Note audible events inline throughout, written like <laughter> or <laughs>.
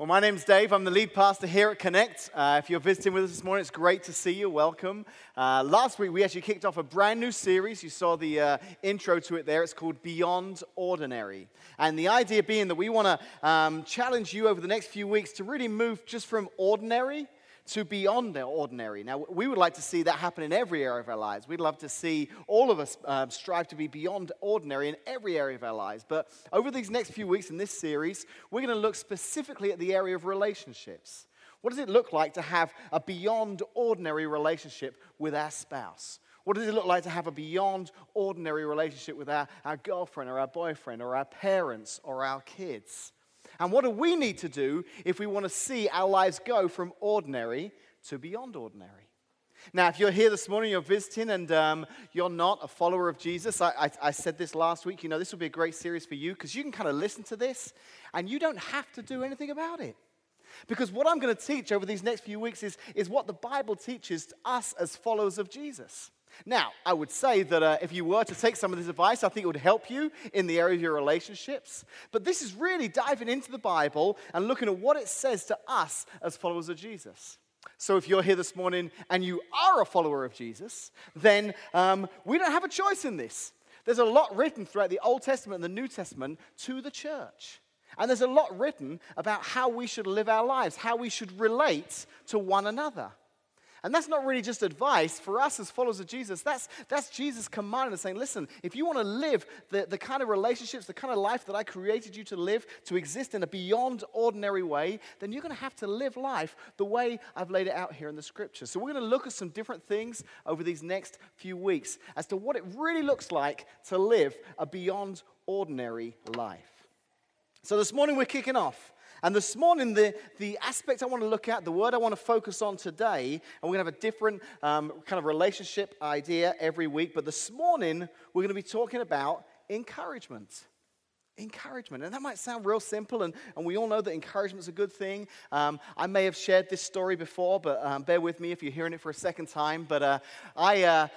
Well, my name's Dave. I'm the lead pastor here at Connect. Uh, if you're visiting with us this morning, it's great to see you. Welcome. Uh, last week, we actually kicked off a brand new series. You saw the uh, intro to it there. It's called Beyond Ordinary. And the idea being that we want to um, challenge you over the next few weeks to really move just from ordinary to beyond the ordinary. Now, we would like to see that happen in every area of our lives. We'd love to see all of us uh, strive to be beyond ordinary in every area of our lives. But over these next few weeks in this series, we're going to look specifically at the area of relationships. What does it look like to have a beyond ordinary relationship with our spouse? What does it look like to have a beyond ordinary relationship with our, our girlfriend or our boyfriend or our parents or our kids? And what do we need to do if we want to see our lives go from ordinary to beyond ordinary? Now, if you're here this morning, you're visiting, and um, you're not a follower of Jesus, I, I, I, said this last week, you know, this will be a great series for you because you can kind of listen to this and you don't have to do anything about it. Because what I'm going to teach over these next few weeks is, is what the Bible teaches us as followers of Jesus. Now, I would say that uh, if you were to take some of this advice, I think it would help you in the area of your relationships. But this is really diving into the Bible and looking at what it says to us as followers of Jesus. So, if you're here this morning and you are a follower of Jesus, then um, we don't have a choice in this. There's a lot written throughout the Old Testament and the New Testament to the church. And there's a lot written about how we should live our lives, how we should relate to one another. And that's not really just advice for us as followers of Jesus. That's, that's Jesus commanding us saying, listen, if you want to live the, the kind of relationships, the kind of life that I created you to live, to exist in a beyond ordinary way, then you're going to have to live life the way I've laid it out here in the scriptures. So we're going to look at some different things over these next few weeks as to what it really looks like to live a beyond ordinary life. So this morning we're kicking off and this morning, the, the aspect I want to look at, the word I want to focus on today, and we're going to have a different um, kind of relationship idea every week, but this morning, we're going to be talking about encouragement. Encouragement. And that might sound real simple, and, and we all know that encouragement is a good thing. Um, I may have shared this story before, but um, bear with me if you're hearing it for a second time. But uh, I. Uh,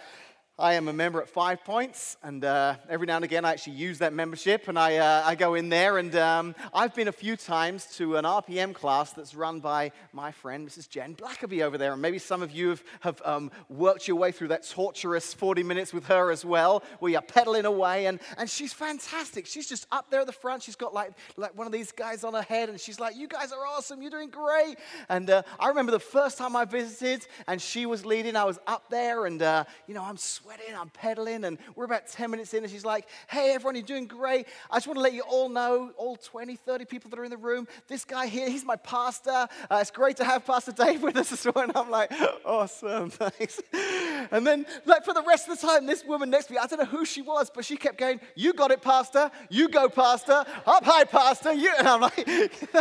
I am a member at Five Points, and uh, every now and again I actually use that membership, and I, uh, I go in there. And um, I've been a few times to an RPM class that's run by my friend Mrs. Jen Blackaby over there, and maybe some of you have, have um, worked your way through that torturous 40 minutes with her as well, where you're pedaling away, and, and she's fantastic. She's just up there at the front. She's got like, like one of these guys on her head, and she's like, "You guys are awesome. You're doing great." And uh, I remember the first time I visited, and she was leading. I was up there, and uh, you know I'm sweating, I'm pedaling, and we're about 10 minutes in, and she's like, Hey, everyone, you're doing great. I just want to let you all know, all 20, 30 people that are in the room, this guy here, he's my pastor. Uh, it's great to have Pastor Dave with us well. And I'm like, Awesome, <laughs> thanks. And then, like, for the rest of the time, this woman next to me, I don't know who she was, but she kept going, You got it, Pastor. You go, Pastor. Up high, Pastor. You. And I'm like, <laughs>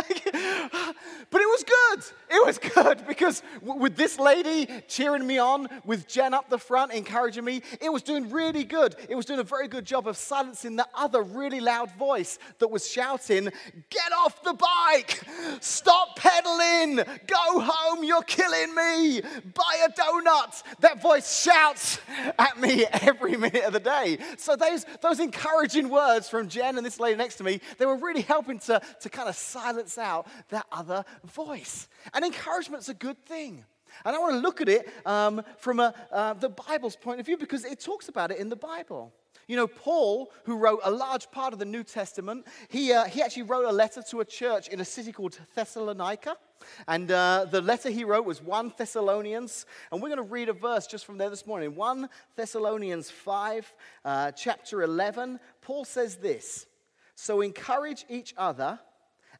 But it was good. It was good because with this lady cheering me on, with Jen up the front encouraging me, it was doing really good. It was doing a very good job of silencing the other really loud voice that was shouting, Get off the bike! Stop pedaling! Go home! You're killing me! Buy a donut! That voice shouts at me every minute of the day. So those, those encouraging words from Jen and this lady next to me, they were really helping to, to kind of silence out that other voice. And encouragement's a good thing. And I want to look at it um, from a, uh, the Bible's point of view because it talks about it in the Bible. You know, Paul, who wrote a large part of the New Testament, he, uh, he actually wrote a letter to a church in a city called Thessalonica. And uh, the letter he wrote was 1 Thessalonians. And we're going to read a verse just from there this morning. 1 Thessalonians 5, uh, chapter 11. Paul says this So encourage each other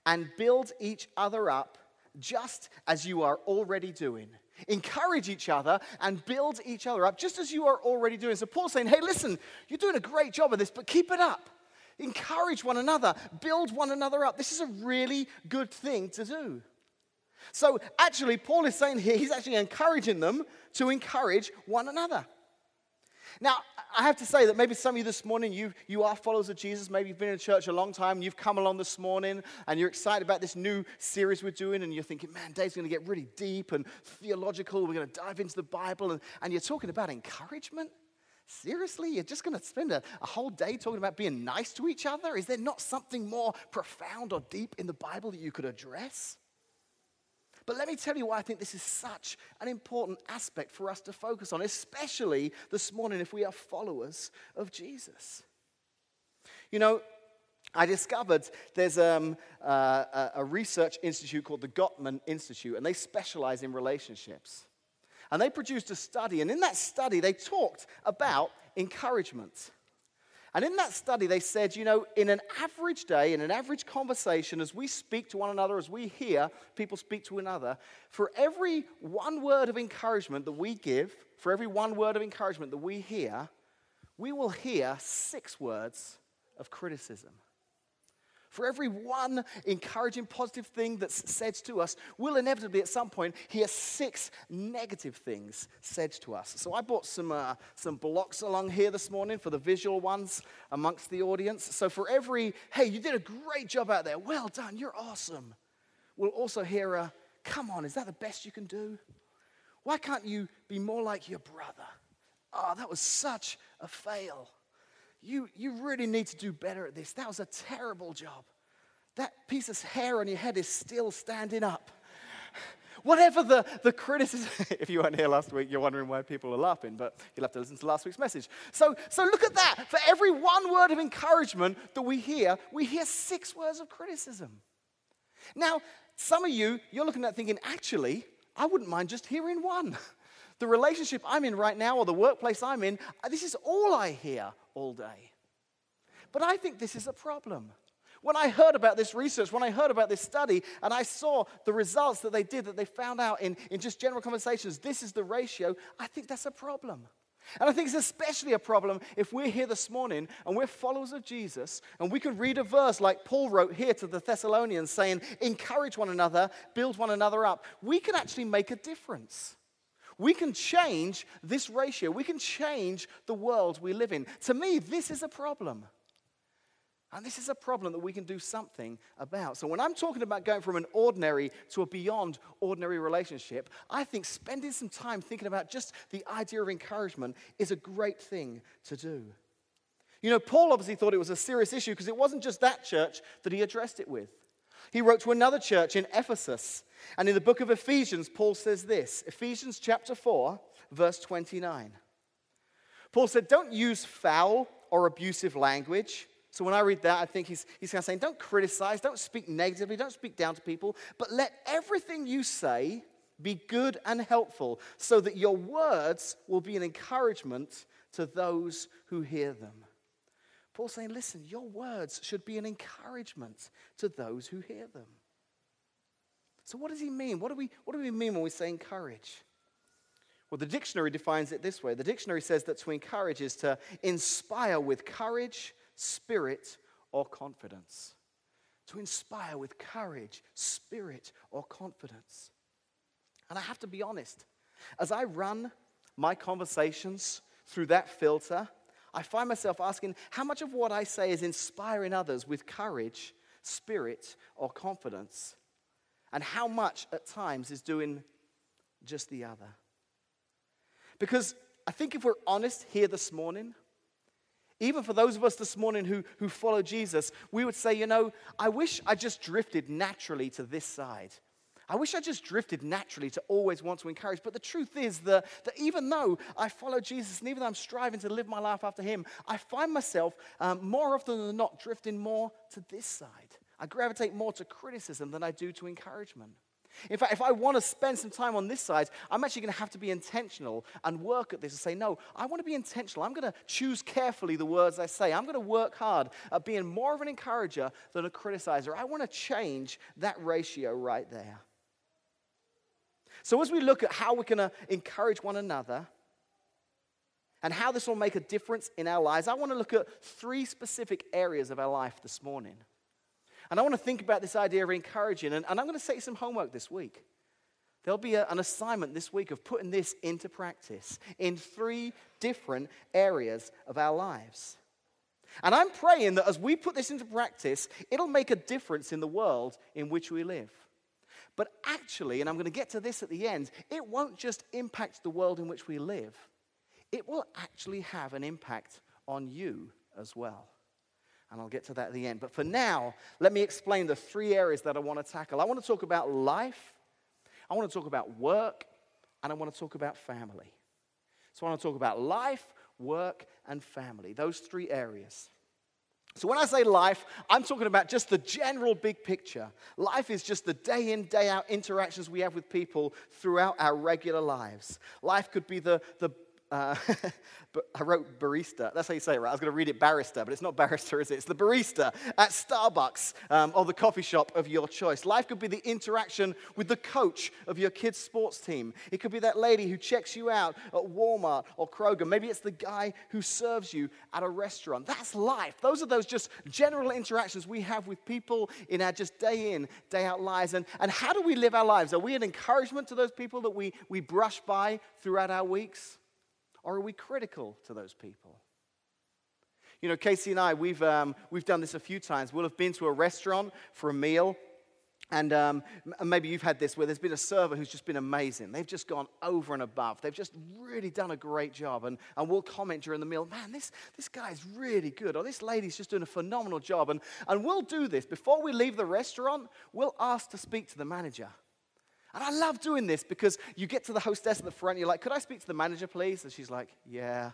and build each other up, just as you are already doing encourage each other, and build each other up, just as you are already doing. So Paul's saying, hey, listen, you're doing a great job of this, but keep it up. Encourage one another, build one another up. This is a really good thing to do. So actually, Paul is saying here, he's actually encouraging them to encourage one another. Now, I have to say that maybe some of you this morning, you, you are followers of Jesus. Maybe you've been in church a long time and you've come along this morning and you're excited about this new series we're doing and you're thinking, man, Dave's going to get really deep and theological. We're going to dive into the Bible and, and you're talking about encouragement. Seriously? You're just going to spend a, a whole day talking about being nice to each other? Is there not something more profound or deep in the Bible that you could address? But let me tell you why I think this is such an important aspect for us to focus on, especially this morning if we are followers of Jesus. You know, I discovered there's um, uh, a research institute called the Gottman Institute, and they specialize in relationships. And they produced a study, and in that study, they talked about encouragement. And in that study, they said, you know, in an average day, in an average conversation, as we speak to one another, as we hear people speak to another, for every one word of encouragement that we give, for every one word of encouragement that we hear, we will hear six words of criticism. For every one encouraging, positive thing that's said to us, we'll inevitably at some point hear six negative things said to us. So I brought some, uh, some blocks along here this morning for the visual ones amongst the audience. So for every, hey, you did a great job out there, well done, you're awesome, we'll also hear a, come on, is that the best you can do? Why can't you be more like your brother? Oh, that was such a fail you, you really need to do better at this. That was a terrible job. That piece of hair on your head is still standing up. Whatever the, the criticism, <laughs> if you weren't here last week, you're wondering why people are laughing, but you'll have to listen to last week's message. So, so look at that. For every one word of encouragement that we hear, we hear six words of criticism. Now, some of you, you're looking at thinking, actually, I wouldn't mind just hearing one. <laughs> The relationship I'm in right now, or the workplace I'm in, uh, this is all I hear all day. But I think this is a problem. When I heard about this research, when I heard about this study, and I saw the results that they did, that they found out in, in just general conversations, this is the ratio, I think that's a problem. And I think it's especially a problem if we're here this morning and we're followers of Jesus and we can read a verse like Paul wrote here to the Thessalonians saying, encourage one another, build one another up. We can actually make a difference. We can change this ratio. We can change the world we live in. To me, this is a problem. And this is a problem that we can do something about. So, when I'm talking about going from an ordinary to a beyond ordinary relationship, I think spending some time thinking about just the idea of encouragement is a great thing to do. You know, Paul obviously thought it was a serious issue because it wasn't just that church that he addressed it with. He wrote to another church in Ephesus. And in the book of Ephesians, Paul says this Ephesians chapter 4, verse 29. Paul said, Don't use foul or abusive language. So when I read that, I think he's, he's kind of saying, Don't criticize, don't speak negatively, don't speak down to people, but let everything you say be good and helpful so that your words will be an encouragement to those who hear them. Paul's saying, listen, your words should be an encouragement to those who hear them. So, what does he mean? What do we, what do we mean when we say encourage? Well, the dictionary defines it this way the dictionary says that to encourage is to inspire with courage, spirit, or confidence. To inspire with courage, spirit, or confidence. And I have to be honest, as I run my conversations through that filter, I find myself asking how much of what I say is inspiring others with courage, spirit, or confidence, and how much at times is doing just the other. Because I think if we're honest here this morning, even for those of us this morning who, who follow Jesus, we would say, you know, I wish I just drifted naturally to this side. I wish I just drifted naturally to always want to encourage. But the truth is that, that even though I follow Jesus and even though I'm striving to live my life after Him, I find myself um, more often than not drifting more to this side. I gravitate more to criticism than I do to encouragement. In fact, if I want to spend some time on this side, I'm actually going to have to be intentional and work at this and say, no, I want to be intentional. I'm going to choose carefully the words I say. I'm going to work hard at being more of an encourager than a criticizer. I want to change that ratio right there. So, as we look at how we're going to encourage one another and how this will make a difference in our lives, I want to look at three specific areas of our life this morning. And I want to think about this idea of encouraging, and, and I'm going to set you some homework this week. There'll be a, an assignment this week of putting this into practice in three different areas of our lives. And I'm praying that as we put this into practice, it'll make a difference in the world in which we live. But actually, and I'm going to get to this at the end, it won't just impact the world in which we live, it will actually have an impact on you as well. And I'll get to that at the end. But for now, let me explain the three areas that I want to tackle. I want to talk about life, I want to talk about work, and I want to talk about family. So I want to talk about life, work, and family, those three areas. So, when I say life, I'm talking about just the general big picture. Life is just the day in, day out interactions we have with people throughout our regular lives. Life could be the, the uh, <laughs> but I wrote barista. That's how you say it, right? I was going to read it barrister, but it's not barrister, is it? It's the barista at Starbucks um, or the coffee shop of your choice. Life could be the interaction with the coach of your kids' sports team. It could be that lady who checks you out at Walmart or Kroger. Maybe it's the guy who serves you at a restaurant. That's life. Those are those just general interactions we have with people in our just day in, day out lives. And, and how do we live our lives? Are we an encouragement to those people that we, we brush by throughout our weeks? Or are we critical to those people? You know, Casey and I, we've, um, we've done this a few times. We'll have been to a restaurant for a meal, and um, maybe you've had this where there's been a server who's just been amazing. They've just gone over and above. They've just really done a great job. And, and we'll comment during the meal, man, this, this guy's really good, or this lady's just doing a phenomenal job. And, and we'll do this. Before we leave the restaurant, we'll ask to speak to the manager. And I love doing this because you get to the hostess at the front, you're like, could I speak to the manager, please? And she's like, yeah.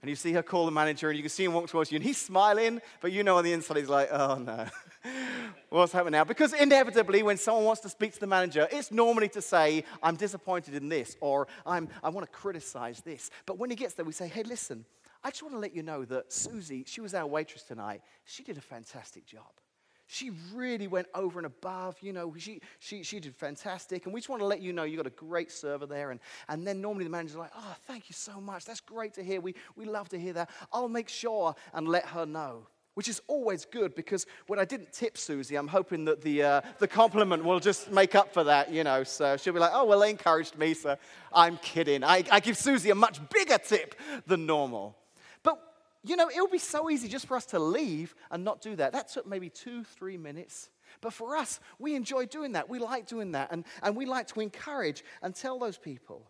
And you see her call the manager, and you can see him walk towards you, and he's smiling, but you know on the inside he's like, oh no, <laughs> what's happening now? Because inevitably, when someone wants to speak to the manager, it's normally to say, I'm disappointed in this, or I'm, I want to criticize this. But when he gets there, we say, hey, listen, I just want to let you know that Susie, she was our waitress tonight. She did a fantastic job. She really went over and above. You know, she, she, she did fantastic. And we just want to let you know you got a great server there. And, and then normally the manager's like, oh, thank you so much. That's great to hear. We, we love to hear that. I'll make sure and let her know. Which is always good because when I didn't tip Susie, I'm hoping that the, uh, the compliment will just make up for that, you know. So she'll be like, oh, well, they encouraged me, so I'm kidding. I, I give Susie a much bigger tip than normal. You know, it would be so easy just for us to leave and not do that. That took maybe two, three minutes. But for us, we enjoy doing that. We like doing that. And, and we like to encourage and tell those people.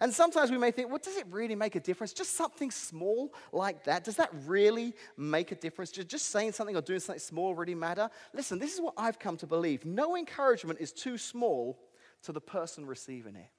And sometimes we may think, well, does it really make a difference? Just something small like that, does that really make a difference? Just saying something or doing something small really matter? Listen, this is what I've come to believe. No encouragement is too small to the person receiving it.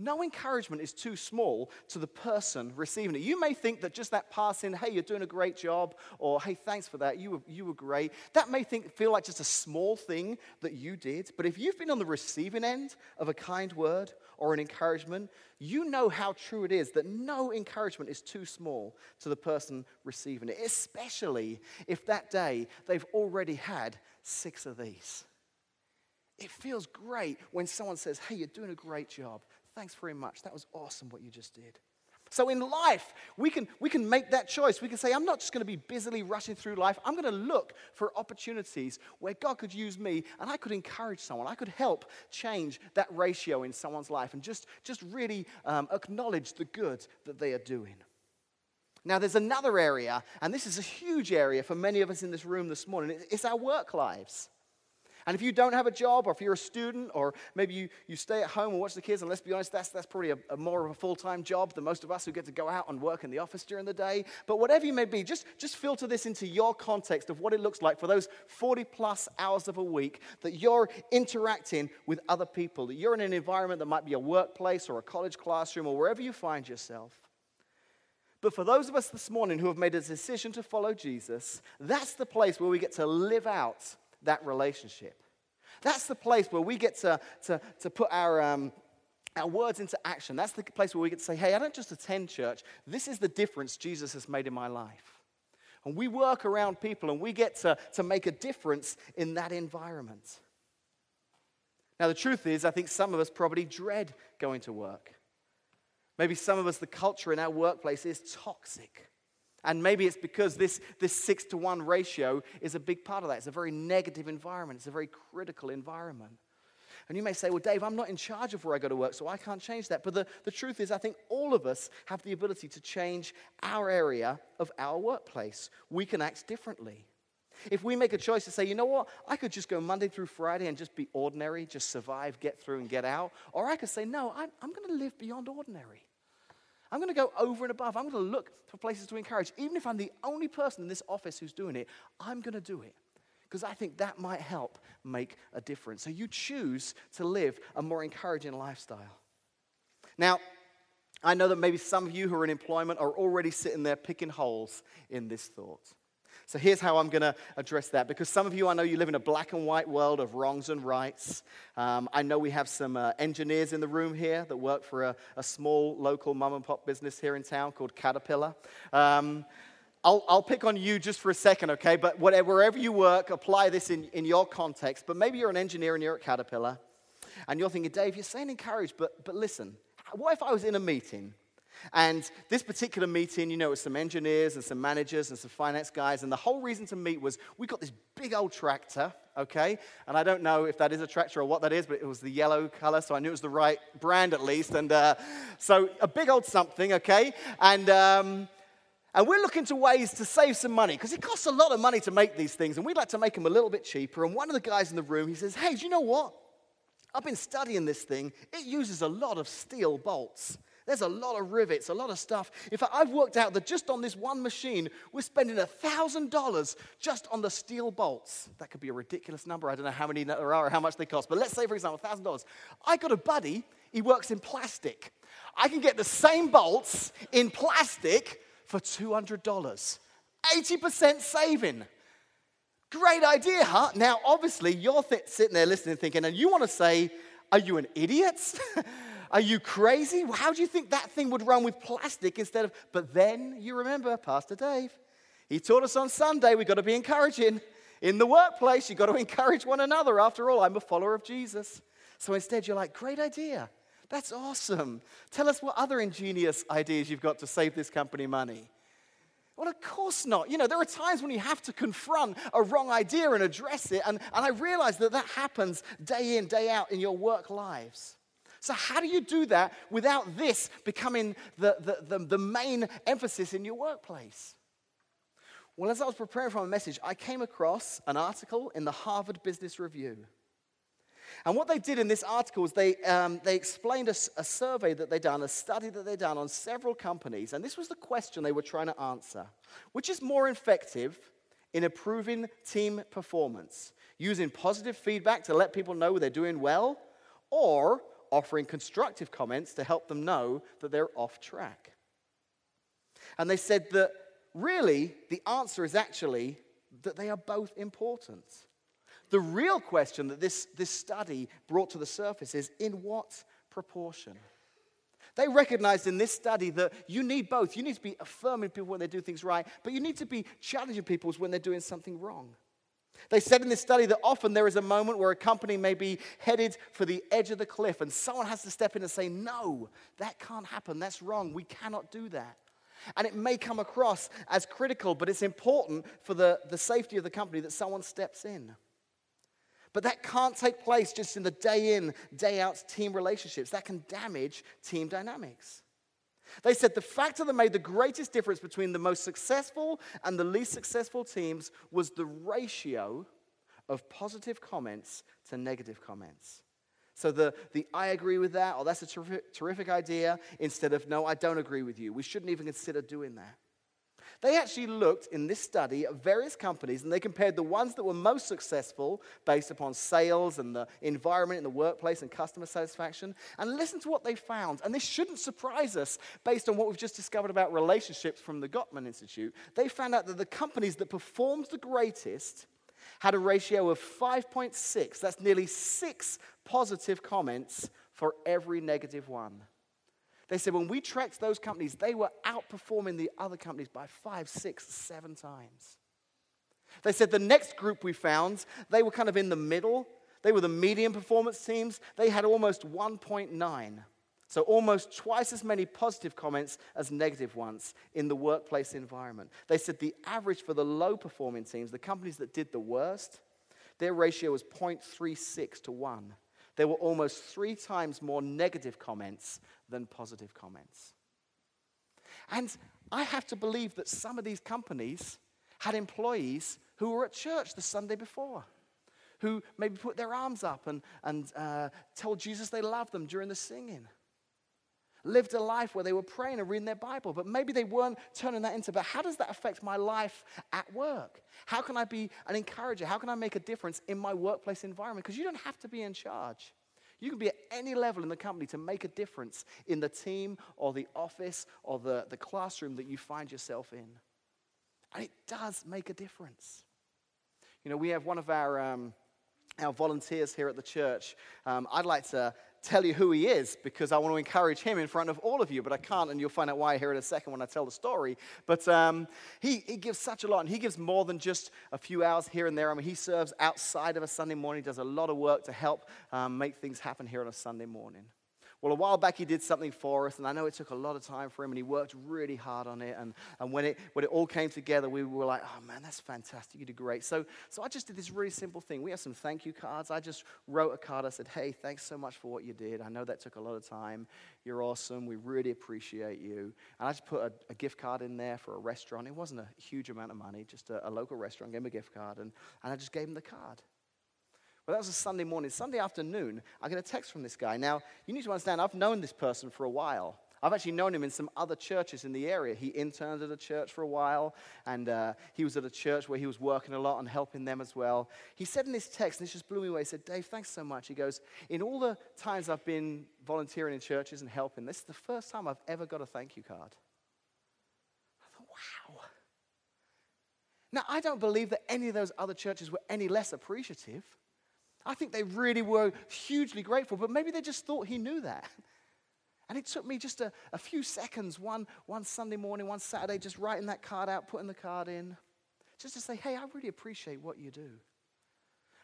No encouragement is too small to the person receiving it. You may think that just that passing, hey, you're doing a great job, or hey, thanks for that, you were, you were great. That may think, feel like just a small thing that you did. But if you've been on the receiving end of a kind word or an encouragement, you know how true it is that no encouragement is too small to the person receiving it, especially if that day they've already had six of these. It feels great when someone says, Hey, you're doing a great job. Thanks very much. That was awesome what you just did. So in life, we can, we can make that choice. We can say, I'm not just going to be busily rushing through life. I'm going to look for opportunities where God could use me and I could encourage someone. I could help change that ratio in someone's life and just, just really um, acknowledge the good that they are doing. Now, there's another area, and this is a huge area for many of us in this room this morning. It's our work lives. And if you don't have a job, or if you're a student, or maybe you, you stay at home and watch the kids, and let's be honest, that's, that's probably a, a more of a full time job than most of us who get to go out and work in the office during the day. But whatever you may be, just, just filter this into your context of what it looks like for those 40 plus hours of a week that you're interacting with other people, that you're in an environment that might be a workplace or a college classroom or wherever you find yourself. But for those of us this morning who have made a decision to follow Jesus, that's the place where we get to live out that relationship. That's the place where we get to, to, to put our, um, our words into action. That's the place where we get to say, hey, I don't just attend church. This is the difference Jesus has made in my life. And we work around people and we get to, to make a difference in that environment. Now, the truth is, I think some of us probably dread going to work. Maybe some of us, the culture in our workplace is toxic. And maybe it's because this, this six to one ratio is a big part of that. It's a very negative environment, it's a very critical environment. And you may say, well, Dave, I'm not in charge of where I go to work, so I can't change that. But the, the truth is, I think all of us have the ability to change our area of our workplace. We can act differently. If we make a choice to say, you know what, I could just go Monday through Friday and just be ordinary, just survive, get through, and get out. Or I could say, no, I'm, I'm going to live beyond ordinary. I'm going to go over and above. I'm going to look for places to encourage. Even if I'm the only person in this office who's doing it, I'm going to do it because I think that might help make a difference. So you choose to live a more encouraging lifestyle. Now, I know that maybe some of you who are in employment are already sitting there picking holes in this thought. So here's how I'm going to address that. Because some of you, I know you live in a black and white world of wrongs and rights. Um, I know we have some uh, engineers in the room here that work for a, a, small local mom and pop business here in town called Caterpillar. Um, I'll, I'll, pick on you just for a second, okay? But whatever, wherever you work, apply this in, in your context. But maybe you're an engineer and you're at Caterpillar, and you're thinking, Dave, you're saying encourage, but, but listen, what if I was in a meeting? And this particular meeting, you know, with some engineers and some managers and some finance guys, and the whole reason to meet was we got this big old tractor, okay? And I don't know if that is a tractor or what that is, but it was the yellow color, so I knew it was the right brand at least. And uh, so a big old something, okay? And um, and we're looking to ways to save some money because it costs a lot of money to make these things, and we'd like to make them a little bit cheaper. And one of the guys in the room, he says, Hey, do you know what? I've been studying this thing. It uses a lot of steel bolts. There's a lot of rivets, a lot of stuff. In fact, I've worked out that just on this one machine, we're spending $1,000 just on the steel bolts. That could be a ridiculous number. I don't know how many there are or how much they cost. But let's say, for example, $1,000. I got a buddy, he works in plastic. I can get the same bolts in plastic for $200. 80% saving. Great idea, huh? Now, obviously, you're th- sitting there listening, thinking, and you want to say, Are you an idiot? <laughs> Are you crazy? How do you think that thing would run with plastic instead of. But then you remember Pastor Dave. He taught us on Sunday we've got to be encouraging. In the workplace, you've got to <laughs> encourage one another. After all, I'm a follower of Jesus. So instead, you're like, Great idea. That's awesome. Tell us what other ingenious ideas you've got to save this company money. Well, of course not. You know, there are times when you have to confront a wrong idea and address it. And, and I realize that that happens day in, day out in your work lives. So, how do you do that without this becoming the, the, the, the main emphasis in your workplace? Well, as I was preparing for my message, I came across an article in the Harvard Business Review. And what they did in this article is they, um, they explained a, a survey that they'd done, a study that they'd done on several companies. And this was the question they were trying to answer Which is more effective in improving team performance? Using positive feedback to let people know they're doing well, or offering constructive comments to help them know that they're off track? And they said that really the answer is actually that they are both important. The real question that this, this study brought to the surface is in what proportion? They recognized in this study that you need both. You need to be affirming people when they do things right, but you need to be challenging people when they're doing something wrong. They said in this study that often there is a moment where a company may be headed for the edge of the cliff and someone has to step in and say, No, that can't happen. That's wrong. We cannot do that. And it may come across as critical, but it's important for the, the safety of the company that someone steps in. But that can't take place just in the day in, day out team relationships. That can damage team dynamics. They said the factor that made the greatest difference between the most successful and the least successful teams was the ratio of positive comments to negative comments. So the, the I agree with that, or that's a terrific, terrific idea, instead of no, I don't agree with you. We shouldn't even consider doing that. They actually looked in this study at various companies and they compared the ones that were most successful based upon sales and the environment in the workplace and customer satisfaction and listen to what they found. And this shouldn't surprise us based on what we've just discovered about relationships from the Gottman Institute. They found out that the companies that performed the greatest had a ratio of 5.6. That's nearly six positive comments for every negative one. They said when we tracked those companies, they were outperforming the other companies by five, six, seven times. They said the next group we found, they were kind of in the middle. They were the medium performance teams. They had almost 1.9. So, almost twice as many positive comments as negative ones in the workplace environment. They said the average for the low performing teams, the companies that did the worst, their ratio was 0.36 to 1 there were almost three times more negative comments than positive comments. And I have to believe that some of these companies had employees who were at church the Sunday before, who maybe put their arms up and, and uh, told Jesus they loved them during the singing. lived a life where they were praying and reading their Bible, but maybe they weren't turning that into, but how does that affect my life at work? How can I be an encourager? How can I make a difference in my workplace environment? Because you don't have to be in charge. You can be at any level in the company to make a difference in the team or the office or the, the classroom that you find yourself in. And it does make a difference. You know, we have one of our, um, our volunteers here at the church. Um, I'd like to tell you who he is because I want to encourage him in front of all of you, but I can't, and you'll find out why here in a second when I tell the story. But um, he, he gives such a lot, and he gives more than just a few hours here and there. I mean, he serves outside of a Sunday morning, does a lot of work to help um, make things happen here on a Sunday morning. Well, a while back he did something for us, and I know it took a lot of time for him, and he worked really hard on it. And, and when, it, when it all came together, we were like, oh man, that's fantastic. You did great. So, so I just did this really simple thing. We have some thank you cards. I just wrote a card. I said, hey, thanks so much for what you did. I know that took a lot of time. You're awesome. We really appreciate you. And I just put a, a gift card in there for a restaurant. It wasn't a huge amount of money, just a, a local restaurant. Gave him a gift card, and, and I just gave him the card. Well, that was a Sunday morning. Sunday afternoon, I get a text from this guy. Now, you need to understand, I've known this person for a while. I've actually known him in some other churches in the area. He interned at a church for a while, and uh, he was at a church where he was working a lot and helping them as well. He said in this text, and this just blew me away, he said, Dave, thanks so much. He goes, In all the times I've been volunteering in churches and helping, this is the first time I've ever got a thank you card. I thought, wow. Now, I don't believe that any of those other churches were any less appreciative. I think they really were hugely grateful, but maybe they just thought he knew that. And it took me just a, a few seconds, one, one Sunday morning, one Saturday, just writing that card out, putting the card in, just to say, hey, I really appreciate what you do.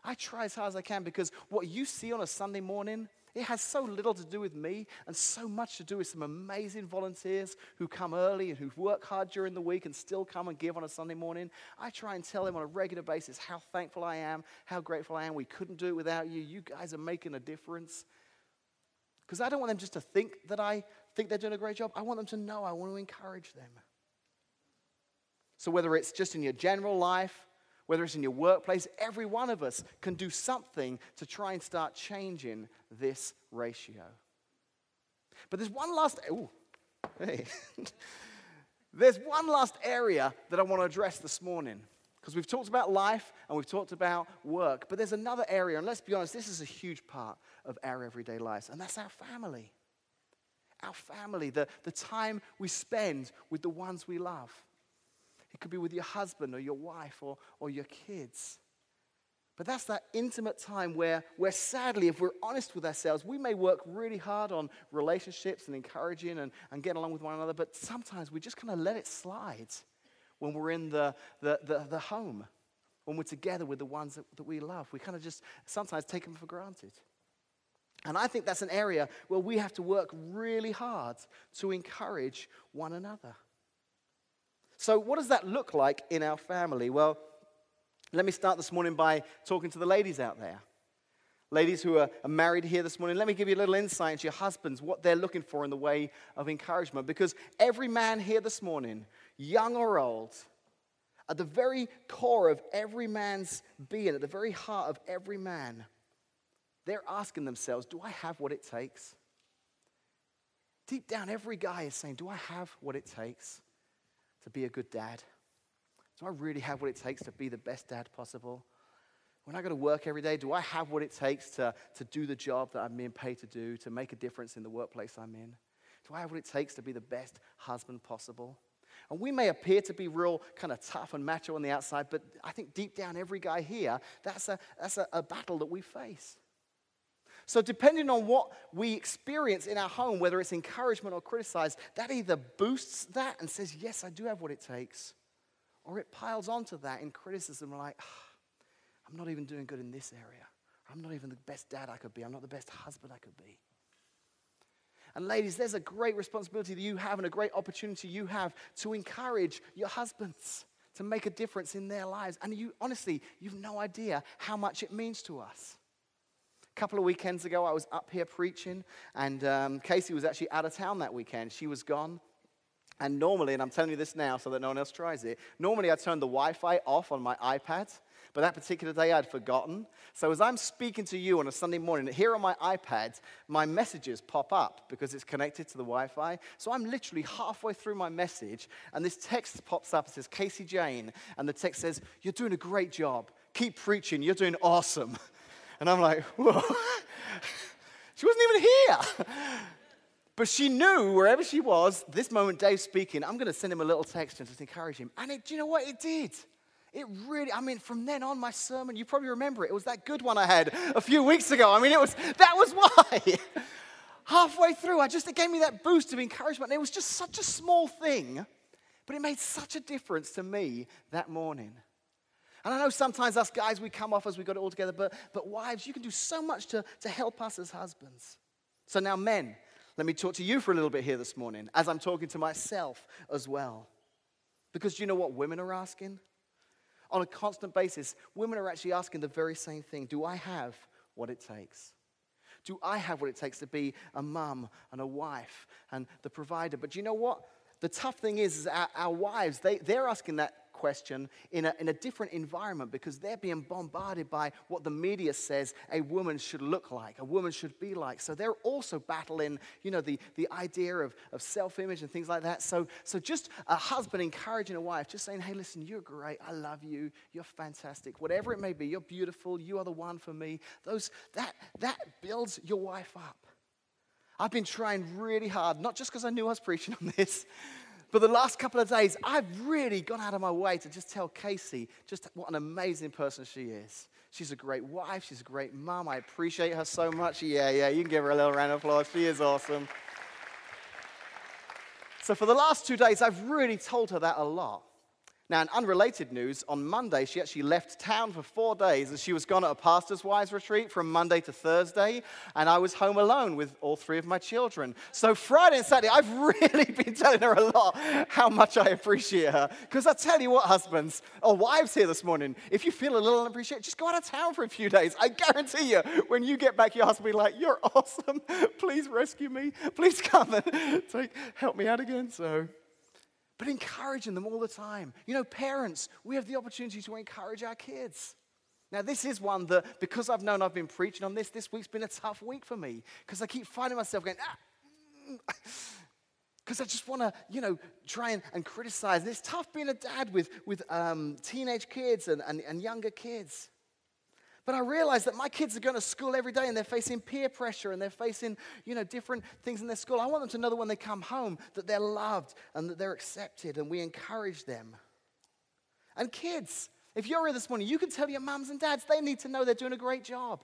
I try as hard as I can because what you see on a Sunday morning it has so little to do with me and so much to do with some amazing volunteers who come early and who work hard during the week and still come and give on a Sunday morning. I try and tell them on a regular basis how thankful I am, how grateful I am. We couldn't do it without you. You guys are making a difference. Because I don't want them just to think that I think they're doing a great job. I want them to know I want to encourage them. So, whether it's just in your general life, whether it's in your workplace, every one of us can do something to try and start changing this ratio. But there's one last, ooh, hey. <laughs> there's one last area that I want to address this morning. Because we've talked about life and we've talked about work, but there's another area, and let's be honest, this is a huge part of our everyday lives, and that's our family. Our family, the, the time we spend with the ones we love. It could be with your husband or your wife or, or your kids. But that's that intimate time where, where, sadly, if we're honest with ourselves, we may work really hard on relationships and encouraging and, and getting along with one another, but sometimes we just kind of let it slide when we're in the, the, the, the home, when we're together with the ones that, that we love. We kind of just sometimes take them for granted. And I think that's an area where we have to work really hard to encourage one another. So, what does that look like in our family? Well, let me start this morning by talking to the ladies out there. Ladies who are married here this morning, let me give you a little insight into your husbands, what they're looking for in the way of encouragement. Because every man here this morning, young or old, at the very core of every man's being, at the very heart of every man, they're asking themselves, Do I have what it takes? Deep down, every guy is saying, Do I have what it takes? To be a good dad? Do I really have what it takes to be the best dad possible? When I go to work every day, do I have what it takes to, to do the job that I'm being paid to do, to make a difference in the workplace I'm in? Do I have what it takes to be the best husband possible? And we may appear to be real kind of tough and macho on the outside, but I think deep down, every guy here, that's a, that's a, a battle that we face. So, depending on what we experience in our home, whether it's encouragement or criticized, that either boosts that and says, Yes, I do have what it takes, or it piles onto that in criticism, like, oh, I'm not even doing good in this area. I'm not even the best dad I could be. I'm not the best husband I could be. And, ladies, there's a great responsibility that you have and a great opportunity you have to encourage your husbands to make a difference in their lives. And you, honestly, you've no idea how much it means to us. A couple of weekends ago, I was up here preaching, and um, Casey was actually out of town that weekend. She was gone. And normally, and I'm telling you this now so that no one else tries it, normally I turn the Wi Fi off on my iPad But that particular day I'd forgotten. So as I'm speaking to you on a Sunday morning, here on my iPad, my messages pop up because it's connected to the Wi Fi. So I'm literally halfway through my message, and this text pops up. It says, Casey Jane. And the text says, You're doing a great job. Keep preaching. You're doing awesome. <laughs> And I'm like, Whoa. <laughs> she wasn't even here. But she knew wherever she was, this moment Dave's speaking, I'm going to send him a little text and just encourage him. And it, do you know what? It did. It really, I mean, from then on, my sermon, you probably remember it. It was that good one I had a few weeks ago. I mean, it was, that was why. <laughs> Halfway through, I just, it gave me that boost of encouragement. And it was just such a small thing, but it made such a difference to me that morning. And I know sometimes us guys, we come off as we got it all together, but, but wives, you can do so much to, to help us as husbands. So now, men, let me talk to you for a little bit here this morning, as I'm talking to myself as well. Because do you know what women are asking? on a constant basis, women are actually asking the very same thing Do I have what it takes? Do I have what it takes to be a mum and a wife and the provider? But you know what? The tough thing is, is our, our wives, they, they're asking that question in a, in a different environment because they're being bombarded by what the media says a woman should look like, a woman should be like. So they're also battling, you know, the, the idea of, of self image and things like that. So, so just a husband encouraging a wife, just saying, hey, listen, you're great. I love you. You're fantastic. Whatever it may be, you're beautiful. You are the one for me. Those, that, that builds your wife up. I've been trying really hard, not just because I knew I was preaching on this, but the last couple of days, I've really gone out of my way to just tell Casey just what an amazing person she is. She's a great wife. She's a great mom. I appreciate her so much. Yeah, yeah, you can give her a little round of applause. She is awesome. So, for the last two days, I've really told her that a lot. Now, in unrelated news, on Monday, she actually left town for four days and she was gone at a pastor's wives retreat from Monday to Thursday. And I was home alone with all three of my children. So, Friday and Saturday, I've <laughs> really been telling her a lot how much I appreciate her. Because I tell you what, husbands or wives here this morning, if you feel a little unappreciated, just go out of town for a few days. I guarantee you, when you get back, your husband will be like, You're <laughs> awesome. Please rescue me. Please come and <laughs> take, help me out again. So, but encouraging them all the time. You know, parents, we have the opportunity to encourage our kids. Now, this is one that, because I've known I've been preaching on this, this week's been a tough week for me because I keep finding myself going, ah, because I just want to, you know, try and, and criticize. And it's tough being a dad with, with um, teenage kids and, and, and younger kids. But I realize that my kids are going to school every day and they're facing peer pressure and they're facing, you know, different things in their school. I want them to know that when they come home that they're loved and that they're accepted and we encourage them. And kids, if you're here this morning, you can tell your mums and dads they need to know they're doing a great job.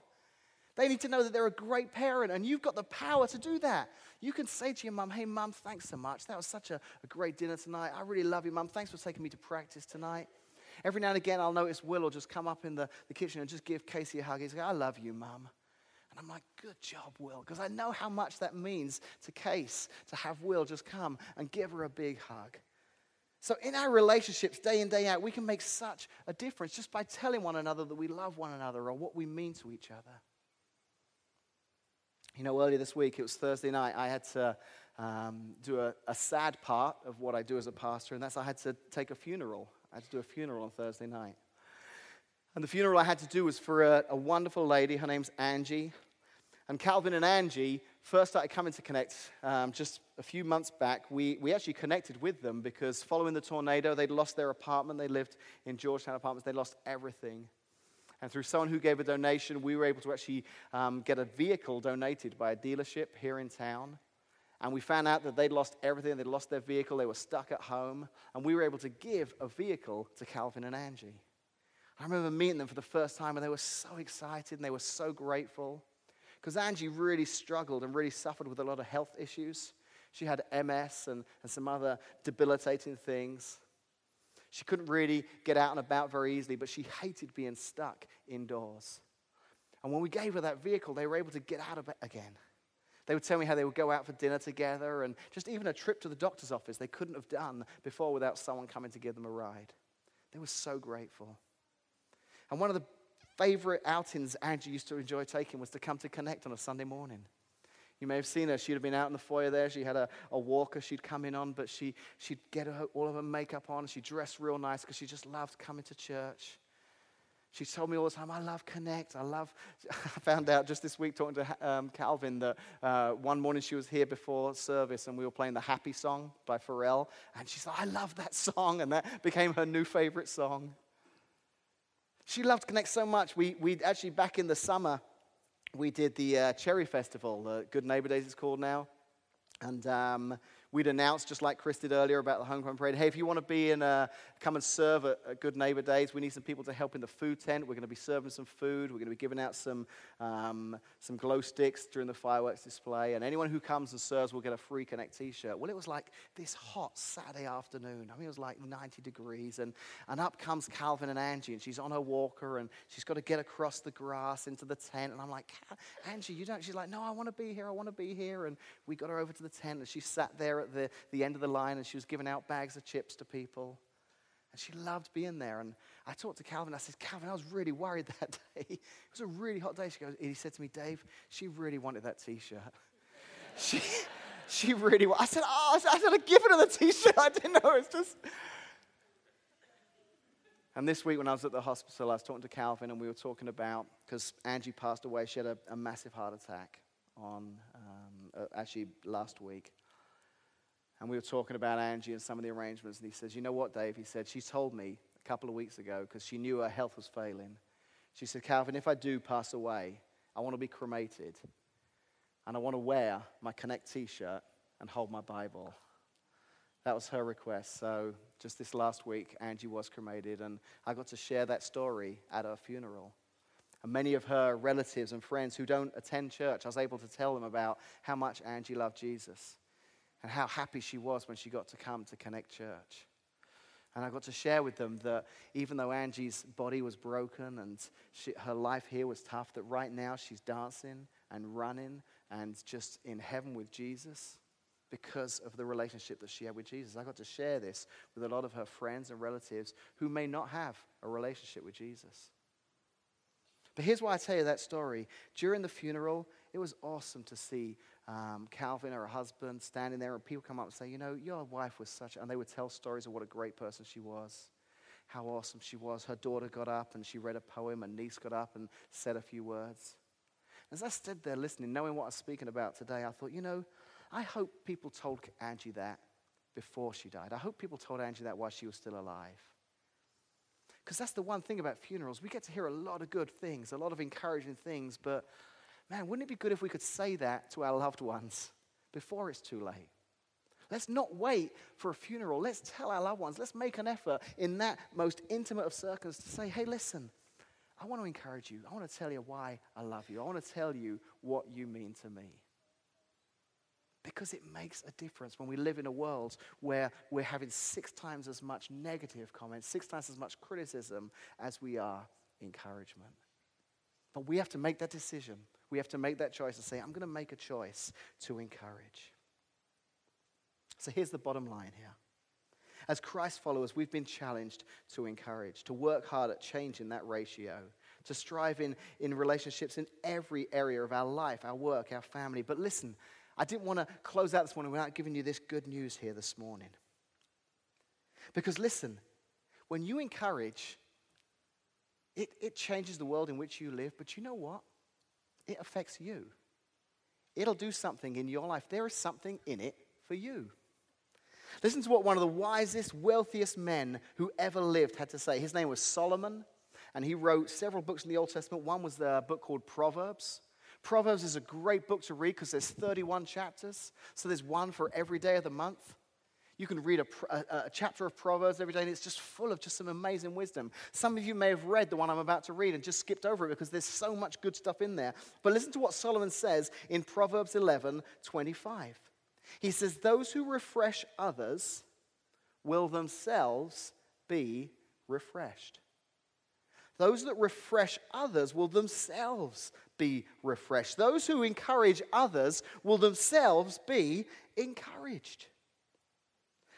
They need to know that they're a great parent, and you've got the power to do that. You can say to your mum, Hey, mum, thanks so much. That was such a, a great dinner tonight. I really love you, mum. Thanks for taking me to practice tonight. Every now and again, I'll notice Will will just come up in the, the kitchen and just give Casey a hug. He's like, I love you, Mum. And I'm like, good job, Will, because I know how much that means to Case to have Will just come and give her a big hug. So, in our relationships, day in, day out, we can make such a difference just by telling one another that we love one another or what we mean to each other. You know, earlier this week, it was Thursday night, I had to um, do a, a sad part of what I do as a pastor, and that's I had to take a funeral I had to do a funeral on Thursday night. And the funeral I had to do was for a, a wonderful lady. Her name's Angie. And Calvin and Angie first started coming to connect um, just a few months back. We, we actually connected with them because following the tornado, they'd lost their apartment. They lived in Georgetown apartments. They lost everything. And through someone who gave a donation, we were able to actually um, get a vehicle donated by a dealership here in town. And we found out that they'd lost everything. They'd lost their vehicle. They were stuck at home. And we were able to give a vehicle to Calvin and Angie. I remember meeting them for the first time, and they were so excited and they were so grateful. Because Angie really struggled and really suffered with a lot of health issues. She had MS and, and some other debilitating things. She couldn't really get out and about very easily, but she hated being stuck indoors. And when we gave her that vehicle, they were able to get out of it again. They would tell me how they would go out for dinner together and just even a trip to the doctor's office they couldn't have done before without someone coming to give them a ride. They were so grateful. And one of the favorite outings Angie used to enjoy taking was to come to Connect on a Sunday morning. You may have seen her. She'd have been out in the foyer there. She had a, a walker she'd come in on, but she, she'd get her, all of her makeup on. She dressed real nice because she just loved coming to church. She told me all the time, I love Connect. I love. <laughs> I found out just this week talking to um, Calvin that uh, one morning she was here before service and we were playing the Happy song by Pharrell. And she's like, I love that song. And that became her new favorite song. She loved Connect so much. We, we actually, back in the summer, we did the uh, Cherry Festival. Uh, Good Neighbor Days, it's called now. And um, We'd announced, just like Chris did earlier about the Homecoming Parade, hey, if you want to be in a, come and serve at, at, Good Neighbor Days, we need some people to help in the food tent. We're going to be serving some food. We're going to be giving out some, um, some glow sticks during the fireworks display. And anyone who comes and serves will get a free Connect t shirt. Well, it was like this hot Saturday afternoon. I mean, it was like 90 degrees. And, and up comes Calvin and Angie, and she's on her walker, and she's got to get across the grass into the tent. And I'm like, Angie, you don't. She's like, no, I want to be here. I want to be here. And we got her over to the tent, and she sat there at the, the end of the line and she was giving out bags of chips to people. And she loved being there. And I talked to Calvin. I said, Calvin, I was really worried <laughs> that day. It was a really hot day. She goes, he said to me, Dave, she really wanted that t shirt. <laughs> she, she really wanted I said, oh, I said, I'd given her the t shirt. <laughs> I didn't know. It's just. And this week, when I was at the hospital, I was talking to Calvin, and we were talking about because Angie passed away. She had a, a massive heart attack on um, uh, actually last week. And we were talking about Angie and some of the arrangements. And he says, You know what, Dave? He said, She told me a couple of weeks ago because she knew her health was failing. She said, Calvin, if I do pass away, I want to be cremated. And I want to wear my Connect t shirt and hold my Bible. That was her request. So just this last week, Angie was cremated. And I got to share that story at her funeral. And many of her relatives and friends who don't attend church, I was able to tell them about how much Angie loved Jesus and how happy she was when she got to come to Connect Church. And I got to share with them that even though Angie's body was broken and she, her life here was tough, that right now she's dancing and running and just in heaven with Jesus because of the relationship that she had with Jesus. I got to share this with a lot of her friends and relatives who may not have a relationship with Jesus. But here's why I tell you that story. During the funeral, it was awesome to see um, Calvin, her husband, standing there, and people come up and say, You know, your wife was such, and they would tell stories of what a great person she was, how awesome she was. Her daughter got up and she read a poem, and niece got up and said a few words. As I stood there listening, knowing what I was speaking about today, I thought, you know, I hope people told Angie that before she died. I hope people told Angie that while she was still alive. Because that's the one thing about funerals. We get to hear a lot of good things, a lot of encouraging things, but Man, wouldn't it be good if we could say that to our loved ones before it's too late? Let's not wait for a funeral. Let's tell our loved ones. Let's make an effort in that most intimate of circles to say, hey, listen, I want to encourage you. I want to tell you why I love you. I want to tell you what you mean to me. Because it makes a difference when we live in a world where we're having six times as much negative comments, six times as much criticism as we are encouragement. But we have to make that decision we have to make that choice and say, I'm going to make a choice to encourage. So here's the bottom line here. As Christ followers, we've been challenged to encourage, to work hard at changing that ratio, to strive in, in relationships in every area of our life, our work, our family. But listen, I didn't want to close out this morning without giving you this good news here this morning. Because listen, when you encourage, it, it changes the world in which you live. But you know what? It affects you. It'll do something in your life. There is something in it for you. Listen to what one of the wisest, wealthiest men who ever lived had to say. His name was Solomon, and he wrote several books in the Old Testament. One was the book called Proverbs. Proverbs is a great book to read because there's 31 chapters, so there's one for every day of the month. You can read a, a, a, chapter of Proverbs every day, and it's just full of just some amazing wisdom. Some of you may have read the one I'm about to read and just skipped over it because there's so much good stuff in there. But listen to what Solomon says in Proverbs 11 25. He says, Those who refresh others will themselves be refreshed. Those that refresh others will themselves be refreshed. Those who encourage others will themselves be encouraged.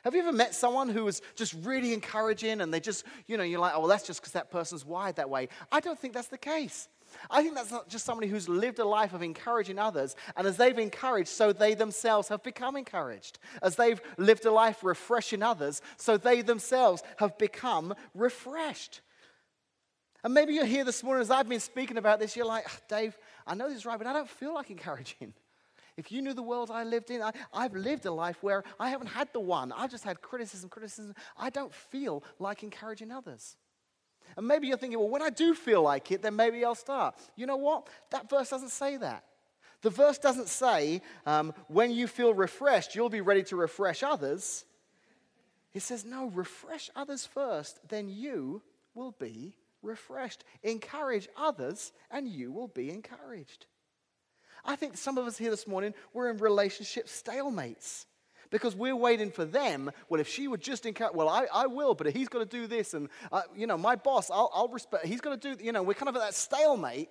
Have you ever met someone who was just really encouraging and they just, you know, you're like, oh, well, that's just because that person's wired that way? I don't think that's the case. I think that's not just somebody who's lived a life of encouraging others, and as they've encouraged, so they themselves have become encouraged. As they've lived a life refreshing others, so they themselves have become refreshed. And maybe you're here this morning as I've been speaking about this, you're like, "Ah, Dave, I know this is right, but I don't feel like encouraging. If you knew the world I lived in, I, I've lived a life where I haven't had the one. I've just had criticism, criticism. I don't feel like encouraging others. And maybe you're thinking, well, when I do feel like it, then maybe I'll start. You know what? That verse doesn't say that. The verse doesn't say, um, when you feel refreshed, you'll be ready to refresh others. It says, no, refresh others first, then you will be refreshed. Encourage others, and you will be encouraged. I think some of us here this morning, we're in relationship stalemates because we're waiting for them. Well, if she would just encourage, well, I, I will, but he's got to do this. And, uh, you know, my boss, I'll, I'll respect, he's got to do, you know, we're kind of at that stalemate.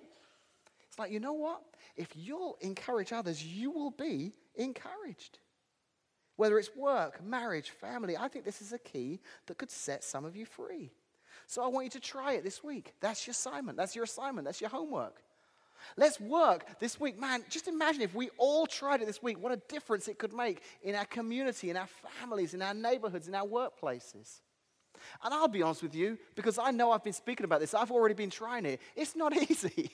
It's like, you know what? If you'll encourage others, you will be encouraged. Whether it's work, marriage, family, I think this is a key that could set some of you free. So I want you to try it this week. That's your assignment. That's your assignment. That's your homework. Let's work this week. Man, just imagine if we all tried it this week, what a difference it could make in our community, in our families, in our neighborhoods, in our workplaces. And I'll be honest with you, because I know I've been speaking about this, I've already been trying it. It's not <laughs> easy.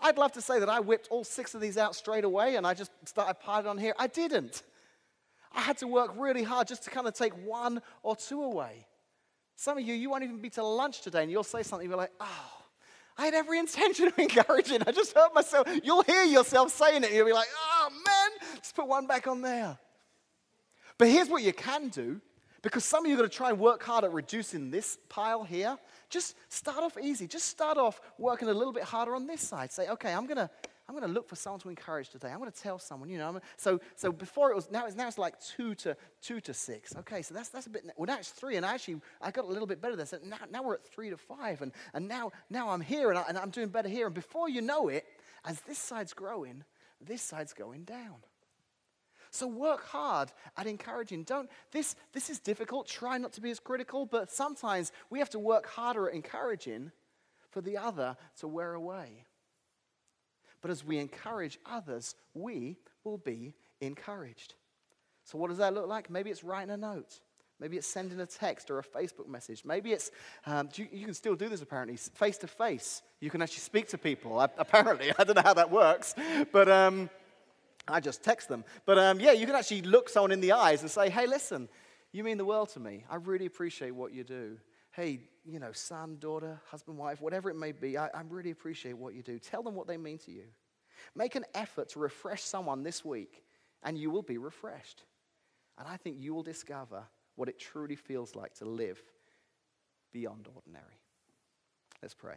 I'd love to say that I whipped all six of these out straight away and I just started piling on here. I didn't. I had to work really hard just to kind of take one or two away. Some of you, you won't even be to lunch today and you'll say something, you're like, oh, I had every intention of <laughs> encouraging. I just hurt myself. You'll hear yourself saying it. You'll be like, oh, man, let's put one back on there. But here's what you can do because some of you are going to try and work hard at reducing this pile here. Just start off easy. Just start off working a little bit harder on this side. Say, okay, I'm going to I'm going to look for someone to encourage today. I'm going to tell someone, you know. so, so before it was now it's now it's like two to two to six. Okay, so that's that's a bit. Well, now it's three, and actually I got a little bit better there. So now, now we're at three to five, and and now now I'm here, and, I, and I'm doing better here. And before you know it, as this side's growing, this side's going down. So work hard at encouraging. Don't this this is difficult. Try not to be as critical, but sometimes we have to work harder at encouraging for the other to wear away. But as we encourage others, we will be encouraged. So, what does that look like? Maybe it's writing a note. Maybe it's sending a text or a Facebook message. Maybe it's, um, you, you, can still do this apparently, face to face. You can actually speak to people, I, apparently. <laughs> I don't know how that works, but um, I just text them. But um, yeah, you can actually look someone in the eyes and say, hey, listen, you mean the world to me. I really appreciate what you do hey, you know, son, daughter, husband, wife, whatever it may be, I, I really appreciate what you do. Tell them what they mean to you. Make an effort to refresh someone this week, and you will be refreshed. And I think you will discover what it truly feels like to live beyond ordinary. Let's pray.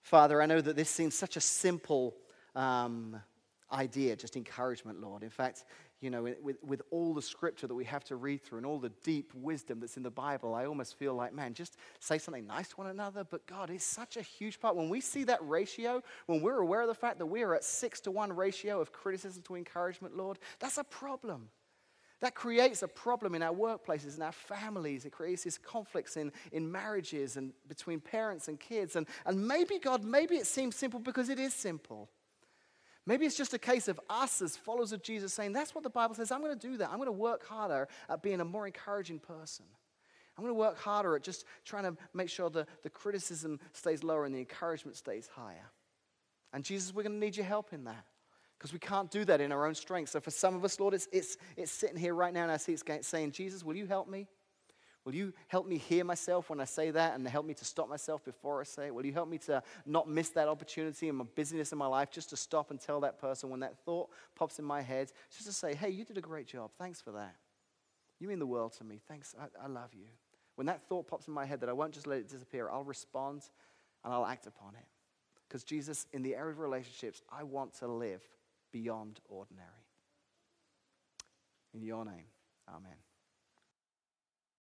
Father, I know that this seems such a simple um, idea, just encouragement, Lord. In fact, you know, with, with all the scripture that we have to read through and all the deep wisdom that's in the Bible, I almost feel like, man, just say something nice to one another. But God, it's such a huge part. When we see that ratio, when we're aware of the fact that we are at six to one ratio of criticism to encouragement, Lord, that's a problem. That creates a problem in our workplaces, in our families. It creates these conflicts in, in marriages and between parents and kids. And, and maybe, God, maybe it seems simple because it is simple. Maybe it's just a case of us as followers of Jesus saying, That's what the Bible says. I'm going to do that. I'm going to work harder at being a more encouraging person. I'm going to work harder at just trying to make sure the, the criticism stays lower and the encouragement stays higher. And Jesus, we're going to need your help in that because we can't do that in our own strength. So for some of us, Lord, it's, it's, it's sitting here right now in our seats saying, Jesus, will you help me? Will you help me hear myself when I say that and help me to stop myself before I say it? Will you help me to not miss that opportunity in my busyness in my life just to stop and tell that person when that thought pops in my head, just to say, hey, you did a great job. Thanks for that. You mean the world to me. Thanks. I, I love you. When that thought pops in my head that I won't just let it disappear, I'll respond and I'll act upon it. Because Jesus, in the area of relationships, I want to live beyond ordinary. In your name, amen.